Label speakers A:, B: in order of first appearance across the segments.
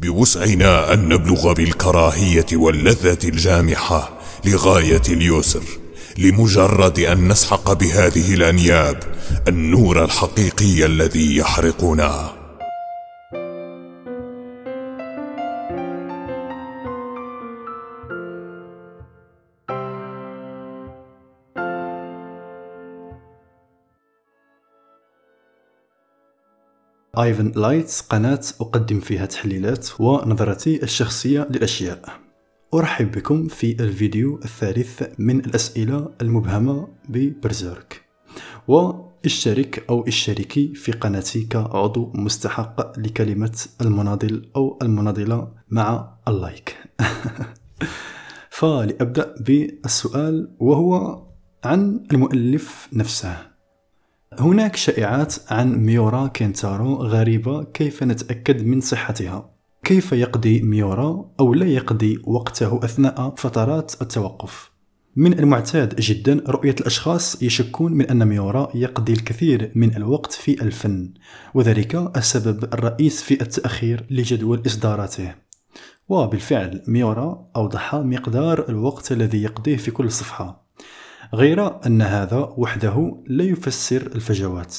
A: بوسعنا أن نبلغ بالكراهية واللذة الجامحة لغاية اليسر لمجرد أن نسحق بهذه الأنياب النور الحقيقي الذي يحرقنا.
B: Even Lights قناة أقدم فيها تحليلات ونظرتي الشخصية للأشياء. أرحب بكم في الفيديو الثالث من الأسئلة المبهمة ب Berserk. واشترك أو اشتركي في قناتي كعضو مستحق لكلمة المناضل أو المناضلة مع اللايك. فلأبدأ بالسؤال وهو عن المؤلف نفسه. هناك شائعات عن ميورا كينتارو غريبة كيف نتأكد من صحتها؟ كيف يقضي ميورا أو لا يقضي وقته أثناء فترات التوقف؟ من المعتاد جدا رؤية الأشخاص يشكون من أن ميورا يقضي الكثير من الوقت في الفن وذلك السبب الرئيس في التأخير لجدول إصداراته وبالفعل ميورا أوضح مقدار الوقت الذي يقضيه في كل صفحة غير أن هذا وحده لا يفسر الفجوات.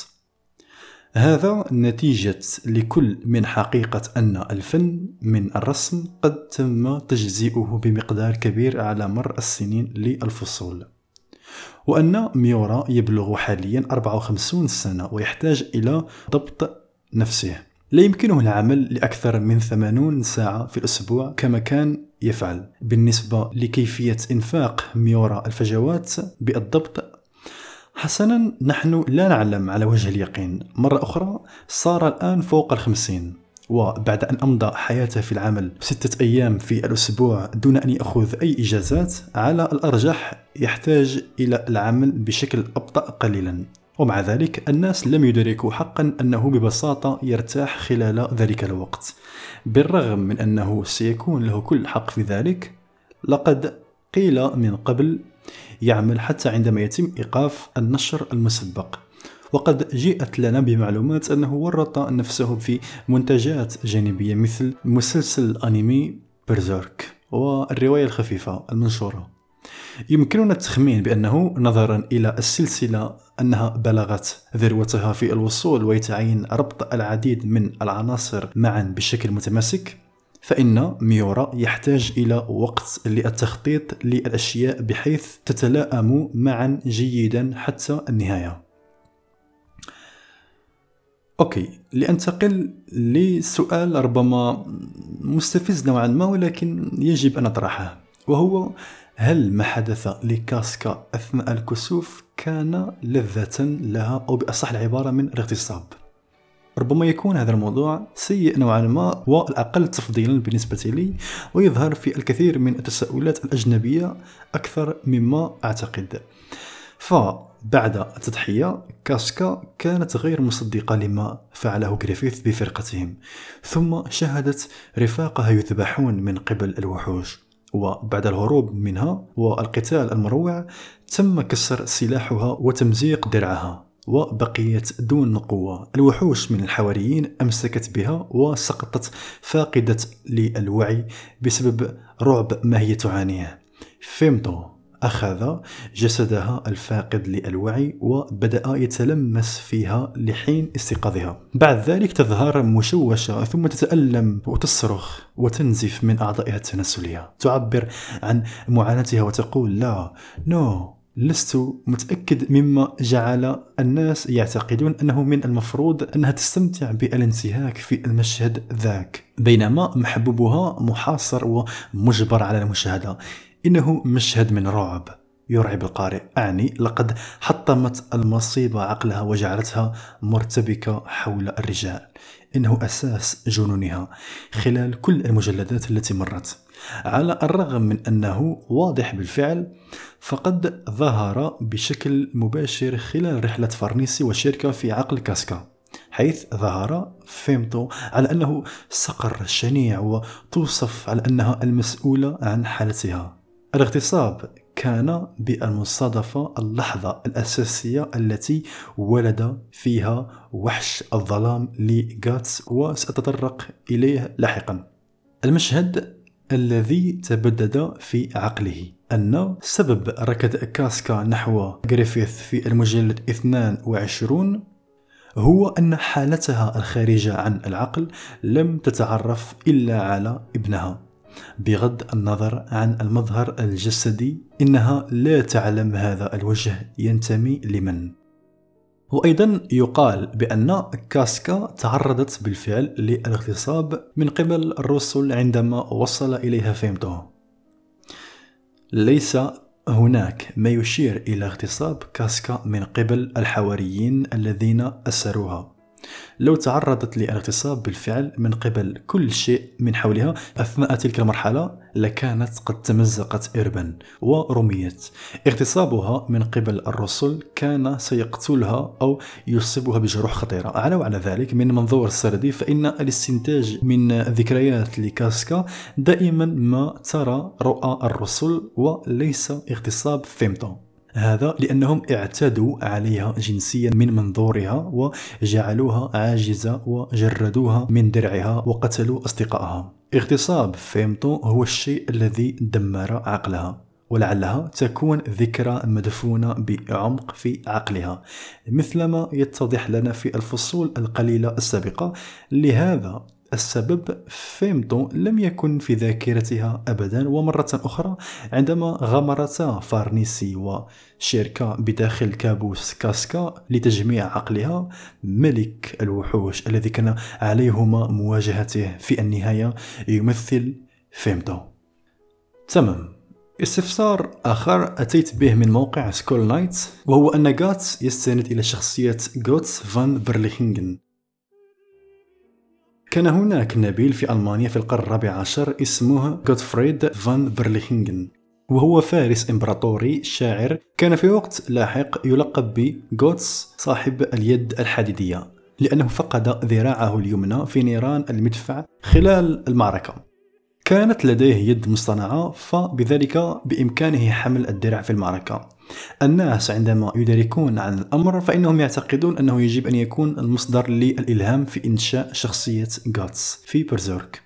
B: هذا نتيجة لكل من حقيقة أن الفن من الرسم قد تم تجزيئه بمقدار كبير على مر السنين للفصول وأن ميورا يبلغ حاليا 54 سنة ويحتاج إلى ضبط نفسه. لا يمكنه العمل لأكثر من 80 ساعة في الأسبوع كما كان يفعل. بالنسبة لكيفية إنفاق ميورا الفجوات بالضبط حسنا نحن لا نعلم على وجه اليقين. مرة أخرى صار الآن فوق الخمسين وبعد أن أمضى حياته في العمل ستة أيام في الأسبوع دون أن يأخذ أي إجازات على الأرجح يحتاج إلى العمل بشكل أبطأ قليلا. ومع ذلك الناس لم يدركوا حقا أنه ببساطة يرتاح خلال ذلك الوقت. بالرغم من أنه سيكون له كل حق في ذلك لقد قيل من قبل يعمل حتى عندما يتم إيقاف النشر المسبق. وقد جيءت لنا بمعلومات أنه ورط نفسه في منتجات جانبية مثل مسلسل الأنمي برزيرك والرواية الخفيفة المنشورة. يمكننا التخمين بأنه نظرا إلى السلسلة أنها بلغت ذروتها في الوصول ويتعين ربط العديد من العناصر معا بشكل متماسك فإن ميورا يحتاج إلى وقت للتخطيط للأشياء بحيث تتلائم معا جيدا حتى النهاية. أوكي لأنتقل لسؤال ربما مستفز نوعا ما ولكن يجب أن أطرحه وهو هل ما حدث لكاسكا أثناء الكسوف كان لذة لها أو بأصح العبارة من الاغتصاب؟ ربما يكون هذا الموضوع سيء نوعا ما والأقل تفضيلا بالنسبة لي ويظهر في الكثير من التساؤلات الأجنبية أكثر مما أعتقد. فبعد التضحية كاسكا كانت غير مصدقة لما فعله جريفيث بفرقتهم ثم شاهدت رفاقها يذبحون من قبل الوحوش. وبعد الهروب منها والقتال المروع تم كسر سلاحها وتمزيق درعها وبقيت دون قوة. الوحوش من الحواريين أمسكت بها وسقطت فاقدة للوعي بسبب رعب ما هي تعانيه. فيمتو. أخذ جسدها الفاقد للوعي وبدأ يتلمس فيها لحين استيقاظها. بعد ذلك تظهر مشوشة ثم تتألم وتصرخ وتنزف من أعضائها التناسلية. تعبر عن معاناتها وتقول لا نو. لست متأكد مما جعل الناس يعتقدون أنه من المفروض أنها تستمتع بالانتهاك في المشهد ذاك. بينما محبوبها محاصر ومجبر على المشاهدة. إنه مشهد من رعب يرعب القارئ. أعني لقد حطمت المصيبة عقلها وجعلتها مرتبكة حول الرجال. إنه أساس جنونها خلال كل المجلدات التي مرت. على الرغم من أنه واضح بالفعل فقد ظهر بشكل مباشر خلال رحلة فرنيسي والشركة في عقل كاسكا حيث ظهر فيمتو على أنه صقر شنيع وتوصف على أنها المسؤولة عن حالتها. الاغتصاب كان بالمصادفة اللحظة الأساسية التي ولد فيها وحش الظلام لغاتس وسأتطرق إليه لاحقا. المشهد الذي تبدد في عقله أن سبب ركض كاسكا نحو غريفيث في المجلد 22 هو أن حالتها الخارجة عن العقل لم تتعرف إلا على ابنها. بغض النظر عن المظهر الجسدي إنها لا تعلم هذا الوجه ينتمي لمن؟ وأيضا يقال بأن كاسكا تعرضت بالفعل للاغتصاب من قبل الرسل عندما وصل إليها فيمتو ليس هناك ما يشير إلى اغتصاب كاسكا من قبل الحواريين الذين أسروها. لو تعرضت للاغتصاب بالفعل من قبل كل شيء من حولها أثناء تلك المرحلة لكانت قد تمزقت إربا ورميت. اغتصابها من قبل الرسل كان سيقتلها أو يصيبها بجروح خطيرة. على وعلى ذلك من منظور السردي فإن الاستنتاج من ذكريات لكاسكا دائما ما ترى رؤى الرسل وليس اغتصاب فيمتون هذا لأنهم اعتدوا عليها جنسيا من منظورها وجعلوها عاجزة وجردوها من درعها وقتلوا أصدقائها. اغتصاب فيمتو هو الشيء الذي دمر عقلها ولعلها تكون ذكرى مدفونة بعمق في عقلها مثلما يتضح لنا في الفصول القليلة السابقة. لهذا السبب فيمتو لم يكن في ذاكرتها أبدا ومرة أخرى عندما غمرتا فارنيسي وشيركا بداخل كابوس كاسكا لتجميع عقلها ملك الوحوش الذي كان عليهما مواجهته في النهاية يمثل فيمتو تمام. استفسار آخر أتيت به من موقع سكول نايت وهو أن غاتس يستند إلى شخصية غوتس فان برليخينغن كان هناك نبيل في ألمانيا في القرن الرابع عشر اسمه غوتفريد فان برليخينغن وهو فارس إمبراطوري شاعر كان في وقت لاحق يلقب بغوتس صاحب اليد الحديدية لأنه فقد ذراعه اليمنى في نيران المدفع خلال المعركة. كانت لديه يد مصطنعة فبذلك بإمكانه حمل الدرع في المعركة. الناس عندما يدركون عن الأمر فإنهم يعتقدون أنه يجب أن يكون المصدر للإلهام في إنشاء شخصية غاتس في برزيرك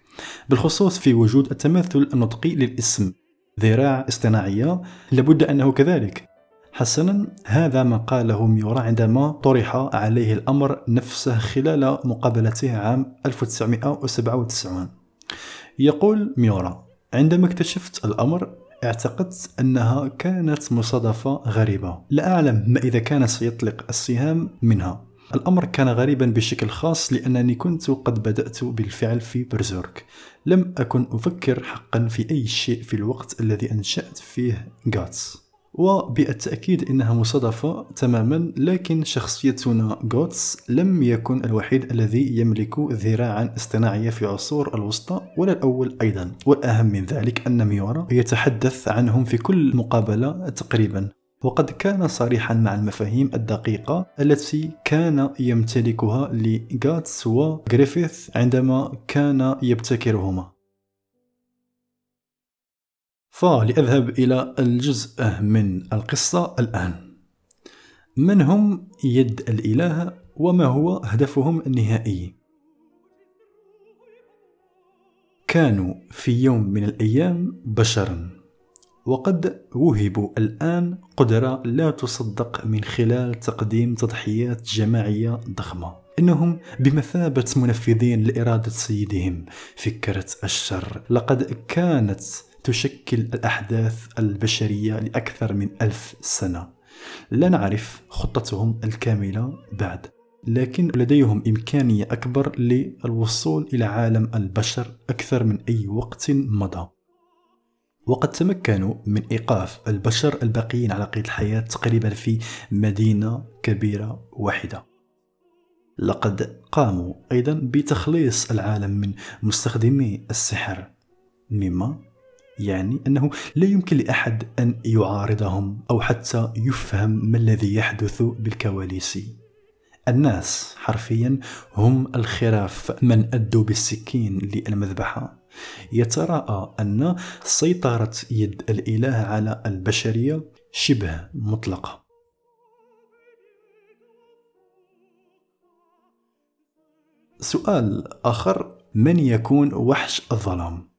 B: بالخصوص في وجود التماثل النطقي للاسم ذراع اصطناعية لابد أنه كذلك. حسنا هذا ما قاله ميورا عندما طرح عليه الأمر نفسه خلال مقابلته عام 1997 يقول ميورا عندما اكتشفت الأمر اعتقدت أنها كانت مصادفة غريبة. لا أعلم ما إذا كان سيطلق السهام منها. الأمر كان غريبا بشكل خاص لأنني كنت قد بدأت بالفعل في برزيرك لم أكن أفكر حقا في أي شيء في الوقت الذي أنشأت فيه غاتس وبالتأكيد إنها مصادفة تماما لكن شخصيتنا غوتس لم يكن الوحيد الذي يملك ذراعا اصطناعية في عصور الوسطى ولا الأول أيضا. والأهم من ذلك أن ميورا يتحدث عنهم في كل مقابلة تقريبا. وقد كان صريحا مع المفاهيم الدقيقة التي كان يمتلكها لغاتس وغريفيث عندما كان يبتكرهما. فلأذهب إلى الجزء من القصة الآن. من هم يد الإله وما هو هدفهم النهائي؟ كانوا في يوم من الأيام بشرا وقد وهبوا الآن قدرة لا تصدق من خلال تقديم تضحيات جماعية ضخمة. إنهم بمثابة منفذين لإرادة سيدهم فكرة الشر. لقد كانت تشكل الأحداث البشرية لأكثر من ألف سنة. لا نعرف خطتهم الكاملة بعد لكن لديهم إمكانية أكبر للوصول إلى عالم البشر أكثر من أي وقت مضى. وقد تمكنوا من إيقاف البشر الباقيين على قيد الحياة تقريبا في مدينة كبيرة واحدة. لقد قاموا أيضا بتخليص العالم من مستخدمي السحر مما يعني أنه لا يمكن لأحد أن يعارضهم أو حتى يفهم ما الذي يحدث بالكواليس. الناس حرفيا هم الخراف من أدوا بالسكين للمذبحة يتراءى أن سيطرة يد الإله على البشرية شبه مطلقة؟ سؤال آخر من يكون وحش الظلام؟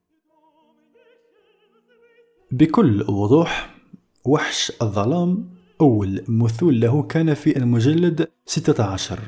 B: بكل وضوح وحش الظلام أول مثول له كان في المجلد 16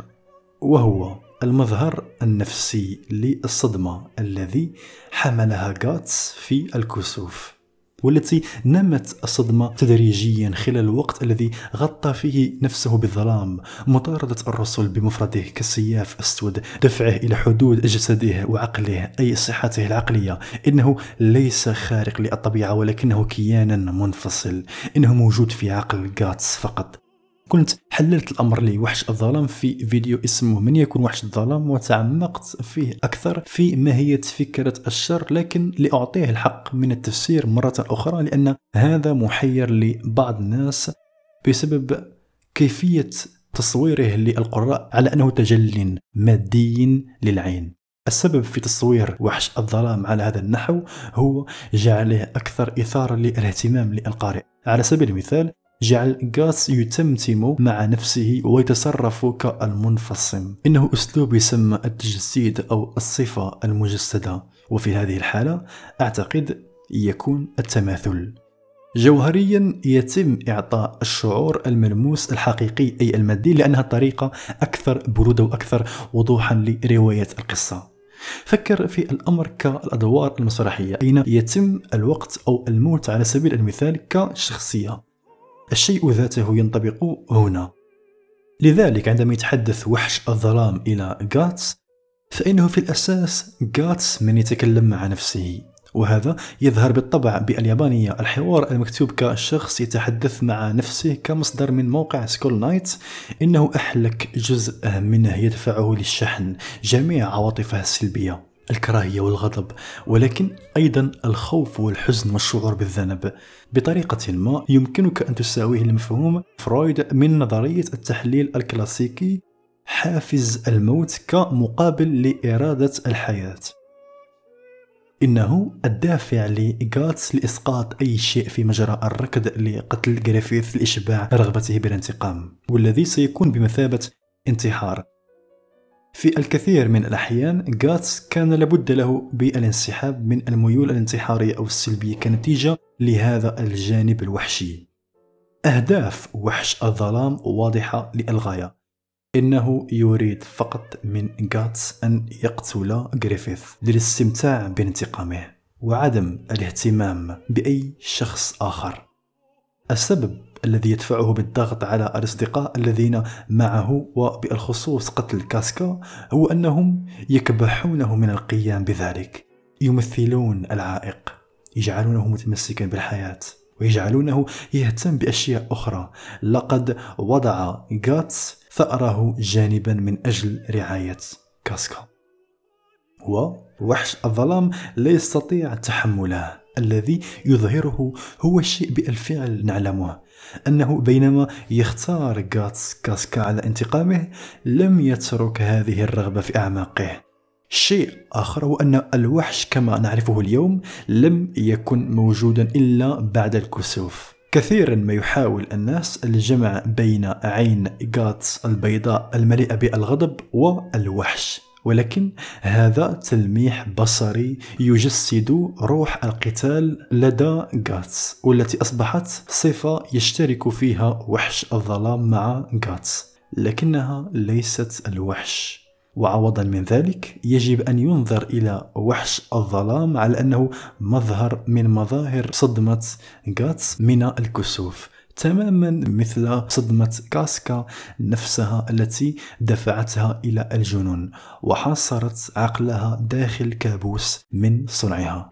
B: وهو المظهر النفسي للصدمة الذي حملها غاتس في الكسوف. والتي نمت الصدمة تدريجيا خلال الوقت الذي غطى فيه نفسه بالظلام مطاردة الرسل بمفرده كالسياف أسود دفعه إلى حدود جسده وعقله أي صحته العقلية. إنه ليس خارق للطبيعة ولكنه كيانا منفصل. إنه موجود في عقل غاتس فقط. كنت حللت الأمر لوحش الظلام في فيديو اسمه من يكون وحش الظلام وتعمقت فيه أكثر في ماهيه فكره الشر لكن لأعطيه الحق من التفسير مرة أخرى لأن هذا محير لبعض الناس بسبب كيفية تصويره للقراء على أنه تجل مادي للعين. السبب في تصوير وحش الظلام على هذا النحو هو جعله أكثر إثارة للاهتمام للقارئ. على سبيل المثال جعل غاس يتمتم مع نفسه ويتصرف كالمنفصم. إنه أسلوب يسمى التجسيد أو الصفة المجسدة. وفي هذه الحالة أعتقد يكون التماثل. جوهريا يتم إعطاء الشعور الملموس الحقيقي أي المادي لأنها طريقة أكثر برودة وأكثر وضوحا لرواية القصة. فكر في الأمر كالأدوار المسرحية أين يتم الوقت أو الموت على سبيل المثال كشخصية. الشيء ذاته ينطبق هنا. لذلك عندما يتحدث وحش الظلام إلى غاتس فإنه في الأساس غاتس من يتكلم مع نفسه وهذا يظهر بالطبع باليابانية. الحوار المكتوب كشخص يتحدث مع نفسه كمصدر من موقع سكول نايت إنه أحلك جزء منه يدفعه لشحن جميع عواطفه السلبية. الكراهية والغضب ولكن أيضا الخوف والحزن والشعور بالذنب. بطريقة ما يمكنك أن تساويه بمفهوم فرويد من نظرية التحليل الكلاسيكي حافز الموت كمقابل لإرادة الحياة. إنه الدافع لغاتس لإسقاط أي شيء في مجرى الركض لقتل جريفيث لإشباع رغبته بالانتقام والذي سيكون بمثابة انتحار. في الكثير من الأحيان غاتس كان لابد له بالانسحاب من الميول الانتحارية أو السلبية كنتيجة لهذا الجانب الوحشي. أهداف وحش الظلام واضحة للغاية. إنه يريد فقط من غاتس أن يقتل غريفيث للاستمتاع بانتقامه وعدم الاهتمام بأي شخص آخر. السبب الذي يدفعه بالضغط على الأصدقاء الذين معه وبالخصوص قتل كاسكا هو أنهم يكبحونه من القيام بذلك. يمثلون العائق يجعلونه متمسكا بالحياة ويجعلونه يهتم بأشياء أخرى. لقد وضع غاتس ثأره جانبا من أجل رعاية كاسكا. ووحش الظلام لا يستطيع تحمله. الذي يظهره هو الشيء بألفعل نعلمه. أنه بينما يختار غاتس كاسكا على انتقامه لم يترك هذه الرغبة في أعماقه. شيء آخر هو أن الوحش كما نعرفه اليوم لم يكن موجودا إلا بعد الكسوف. كثيرا ما يحاول الناس الجمع بين عين غاتس البيضاء المليئة بالغضب والوحش. ولكن هذا تلميح بصري يجسد روح القتال لدى غاتس والتي أصبحت صفة يشترك فيها وحش الظلام مع غاتس لكنها ليست الوحش. وعوضا من ذلك يجب أن ينظر إلى وحش الظلام على أنه مظهر من مظاهر صدمة غاتس من الكسوف. تماما مثل صدمة كاسكا نفسها التي دفعتها إلى الجنون وحاصرت عقلها داخل كابوس من صنعها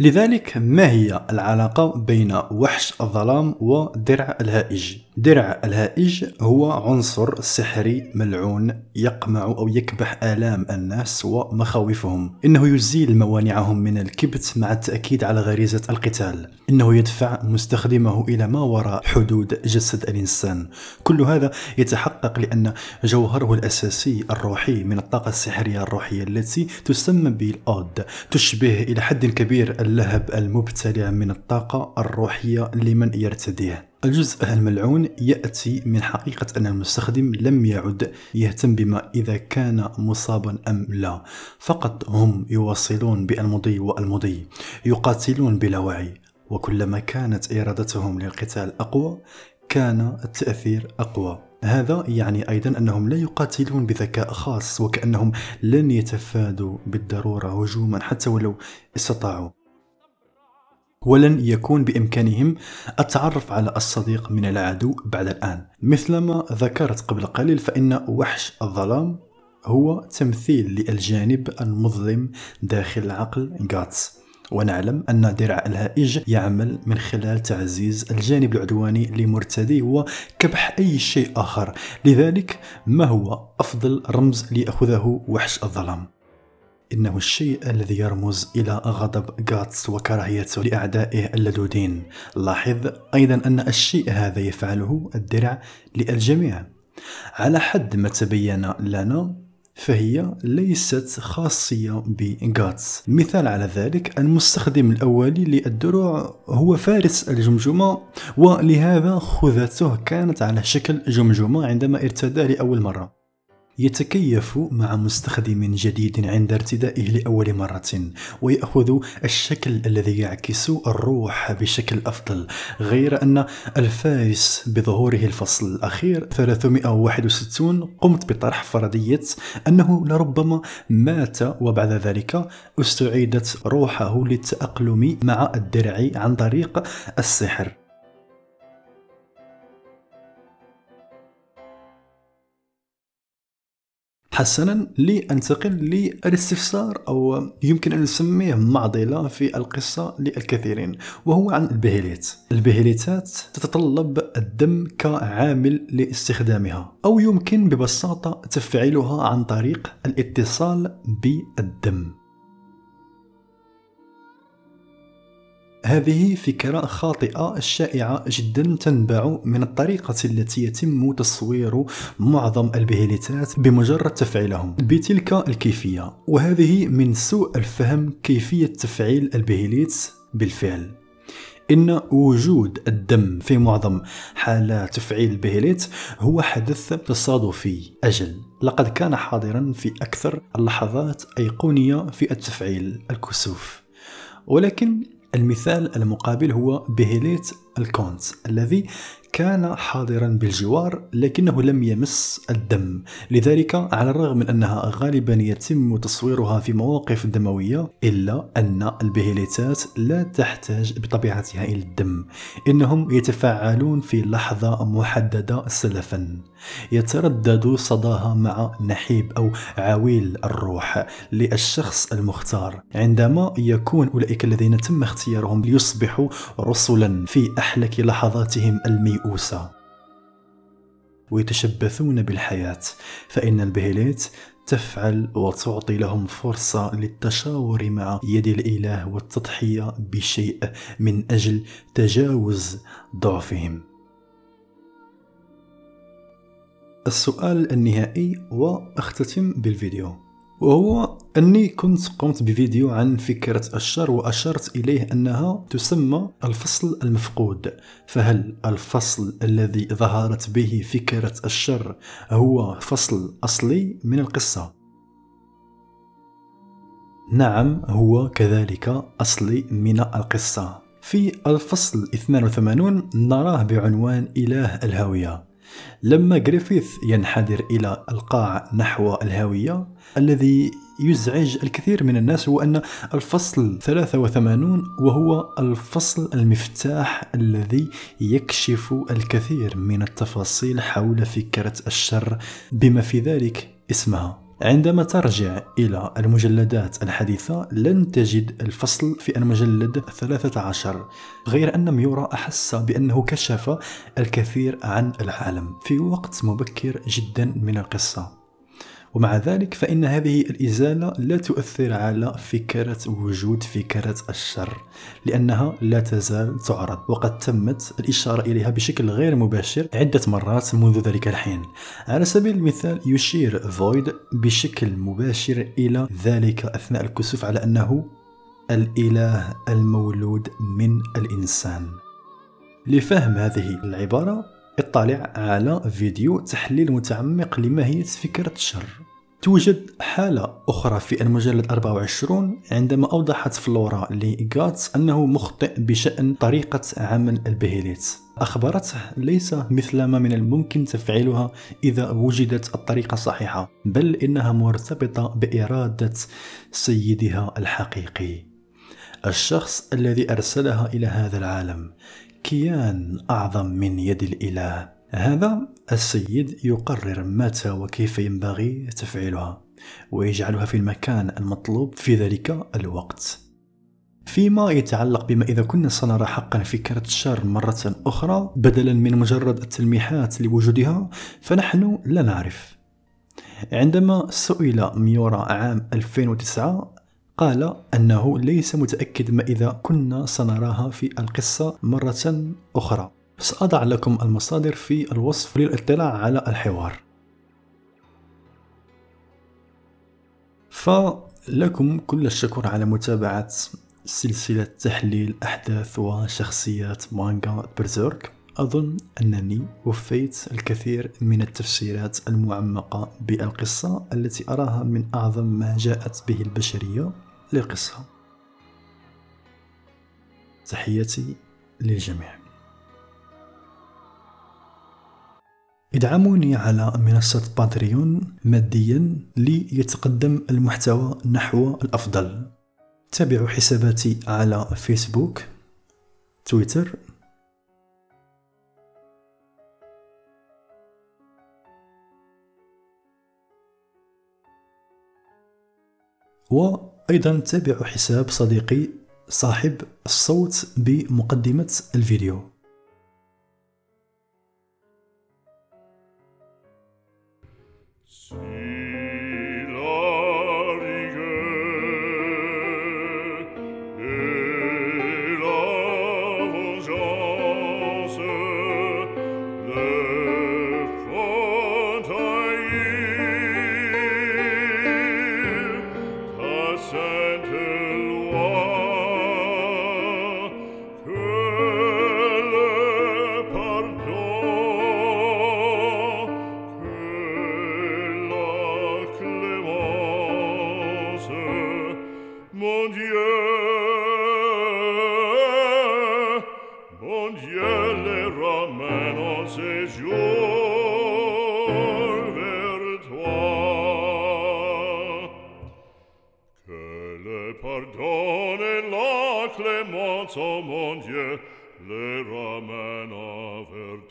B: لذلك ما هي العلاقة بين وحش الظلام ودرع الهائج؟ درع الهائج هو عنصر سحري ملعون يقمع أو يكبح آلام الناس ومخاوفهم. إنه يزيل موانعهم من الكبت مع التأكيد على غريزة القتال. إنه يدفع مستخدمه إلى ما وراء حدود جسد الإنسان. كل هذا يتحقق لأن جوهره الأساسي الروحي من الطاقة السحرية الروحية التي تسمى بالأود. تشبه إلى حد كبير اللهب المبتلع من الطاقة الروحية لمن يرتديه. الجزء الملعون يأتي من حقيقة أن المستخدم لم يعد يهتم بما إذا كان مصابا أم لا. فقط هم يواصلون بالمضي والمضي يقاتلون بلا وعي وكلما كانت إرادتهم للقتال أقوى كان التأثير أقوى. هذا يعني أيضا أنهم لا يقاتلون بذكاء خاص وكأنهم لن يتفادوا بالضرورة هجوما حتى ولو استطاعوا. ولن يكون بإمكانهم التعرف على الصديق من العدو بعد الآن. مثلما ذكرت قبل قليل فإن وحش الظلام هو تمثيل للجانب المظلم داخل العقل غاتس. ونعلم أن درع الهائج يعمل من خلال تعزيز الجانب العدواني لمرتديه وكبح أي شيء آخر. لذلك ما هو أفضل رمز ليأخذه وحش الظلام؟ إنه الشيء الذي يرمز إلى غضب غاتس وكراهيته لأعدائه اللدودين. لاحظ أيضا أن الشيء هذا يفعله الدرع للجميع. على حد ما تبين لنا فهي ليست خاصية بغاتس. مثال على ذلك المستخدم الأولي للدروع هو فارس الجمجمة ولهذا خذته كانت على شكل جمجمة عندما ارتدى لأول مرة. يتكيف مع مستخدم جديد عند ارتدائه لأول مرة ويأخذ الشكل الذي يعكس الروح بشكل أفضل غير أن الفارس بظهوره الفصل الأخير 361 قمت بطرح فرضية أنه لربما مات وبعد ذلك استعيدت روحه للتأقلم مع الدرع عن طريق السحر. حسنا لأنتقل للاستفسار أو يمكن أن نسميه معضلة في القصة للكثيرين وهو عن البهيليت. البهيليتات تتطلب الدم كعامل لاستخدامها أو يمكن ببساطة تفعيلها عن طريق الاتصال بالدم. هذه فكرة خاطئة شائعة جدا تنبع من الطريقة التي يتم تصوير معظم البهيليتات بمجرد تفعيلهم بتلك الكيفية وهذه من سوء الفهم كيفية تفعيل البهيليت بالفعل. إن وجود الدم في معظم حالات تفعيل البهيليت هو حدث تصادفي أجل. لقد كان حاضرا في أكثر اللحظات أيقونية في التفعيل الكسوف. ولكن المثال المقابل هو بهيليت الكونت الذي كان حاضرا بالجوار لكنه لم يمس الدم. لذلك على الرغم من أنها غالبا يتم تصويرها في مواقف دموية إلا أن البهيليتات لا تحتاج بطبيعتها إلى الدم إنهم يتفاعلون في لحظة محددة سلفا. يتردد صداها مع نحيب أو عويل الروح للشخص المختار. عندما يكون أولئك الذين تم اختيارهم ليصبحوا رسلا في أحلك لحظاتهم الميؤوسة. ويتشبثون بالحياة. فإن البهيليت تفعل وتعطي لهم فرصة للتشاور مع يد الإله والتضحية بشيء من أجل تجاوز ضعفهم. السؤال النهائي واختتم بالفيديو وهو أني كنت قمت بفيديو عن فكرة الشر وأشرت إليه أنها تسمى الفصل المفقود. فهل الفصل الذي ظهرت به فكرة الشر هو فصل أصلي من القصة؟ نعم هو كذلك أصلي من القصة. في الفصل 82 نراه بعنوان إله الهاوية. لما جريفيث ينحدر إلى القاع نحو الهاوية الذي يزعج الكثير من الناس هو أن الفصل 83 وهو الفصل المفتاح الذي يكشف الكثير من التفاصيل حول فكرة الشر بما في ذلك اسمها. عندما ترجع إلى المجلدات الحديثة لن تجد الفصل في المجلد 13 غير أن ميورا أحس بأنه كشف الكثير عن العالم في وقت مبكر جدا من القصة. ومع ذلك فإن هذه الإزالة لا تؤثر على فكرة وجود فكرة الشر لأنها لا تزال تعرض. وقد تمت الإشارة إليها بشكل غير مباشر عدة مرات منذ ذلك الحين. على سبيل المثال يشير فويد بشكل مباشر إلى ذلك أثناء الكسوف على أنه الإله المولود من الإنسان. لفهم هذه العبارة اطلع على فيديو تحليل متعمق لماهية فكرة الشر. توجد حالة أخرى في المجلد 24 عندما أوضحت فلورا لغاتس أنه مخطئ بشأن طريقة عمل البهيليت. أخبرته ليس مثل ما من الممكن تفعيلها إذا وجدت الطريقة الصحيحة بل إنها مرتبطة بإرادة سيدها الحقيقي. الشخص الذي أرسلها إلى هذا العالم كيان أعظم من يد الإله. هذا السيد يقرر متى وكيف ينبغي تفعيلها ويجعلها في المكان المطلوب في ذلك الوقت. فيما يتعلق بما إذا كنا سنرى حقا فكرة الشر مرة أخرى بدلا من مجرد التلميحات لوجودها فنحن لا نعرف. عندما سئل ميورا عام 2009 قال أنه ليس متأكد ما إذا كنا سنراها في القصة مرة أخرى. سأضع لكم المصادر في الوصف للاطلاع على الحوار. فلكم كل الشكر على متابعة سلسلة تحليل أحداث وشخصيات مانجا برزيرك. أظن أنني وفيت الكثير من التفسيرات المعمقة بالقصة التي أراها من أعظم ما جاءت به البشرية. للقصة. تحياتي للجميع. ادعموني على منصة باتريون ماديا ليتقدم المحتوى نحو الأفضل. تابعوا حساباتي على فيسبوك تويتر وأيضا تابعوا حساب صديقي صاحب الصوت بمقدمة الفيديو.
C: Oh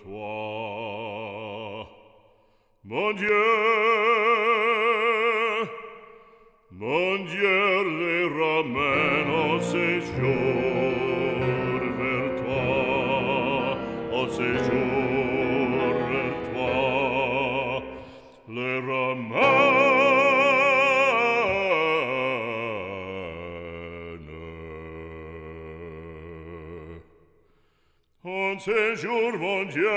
C: toi. Mon Dieu, Yeah.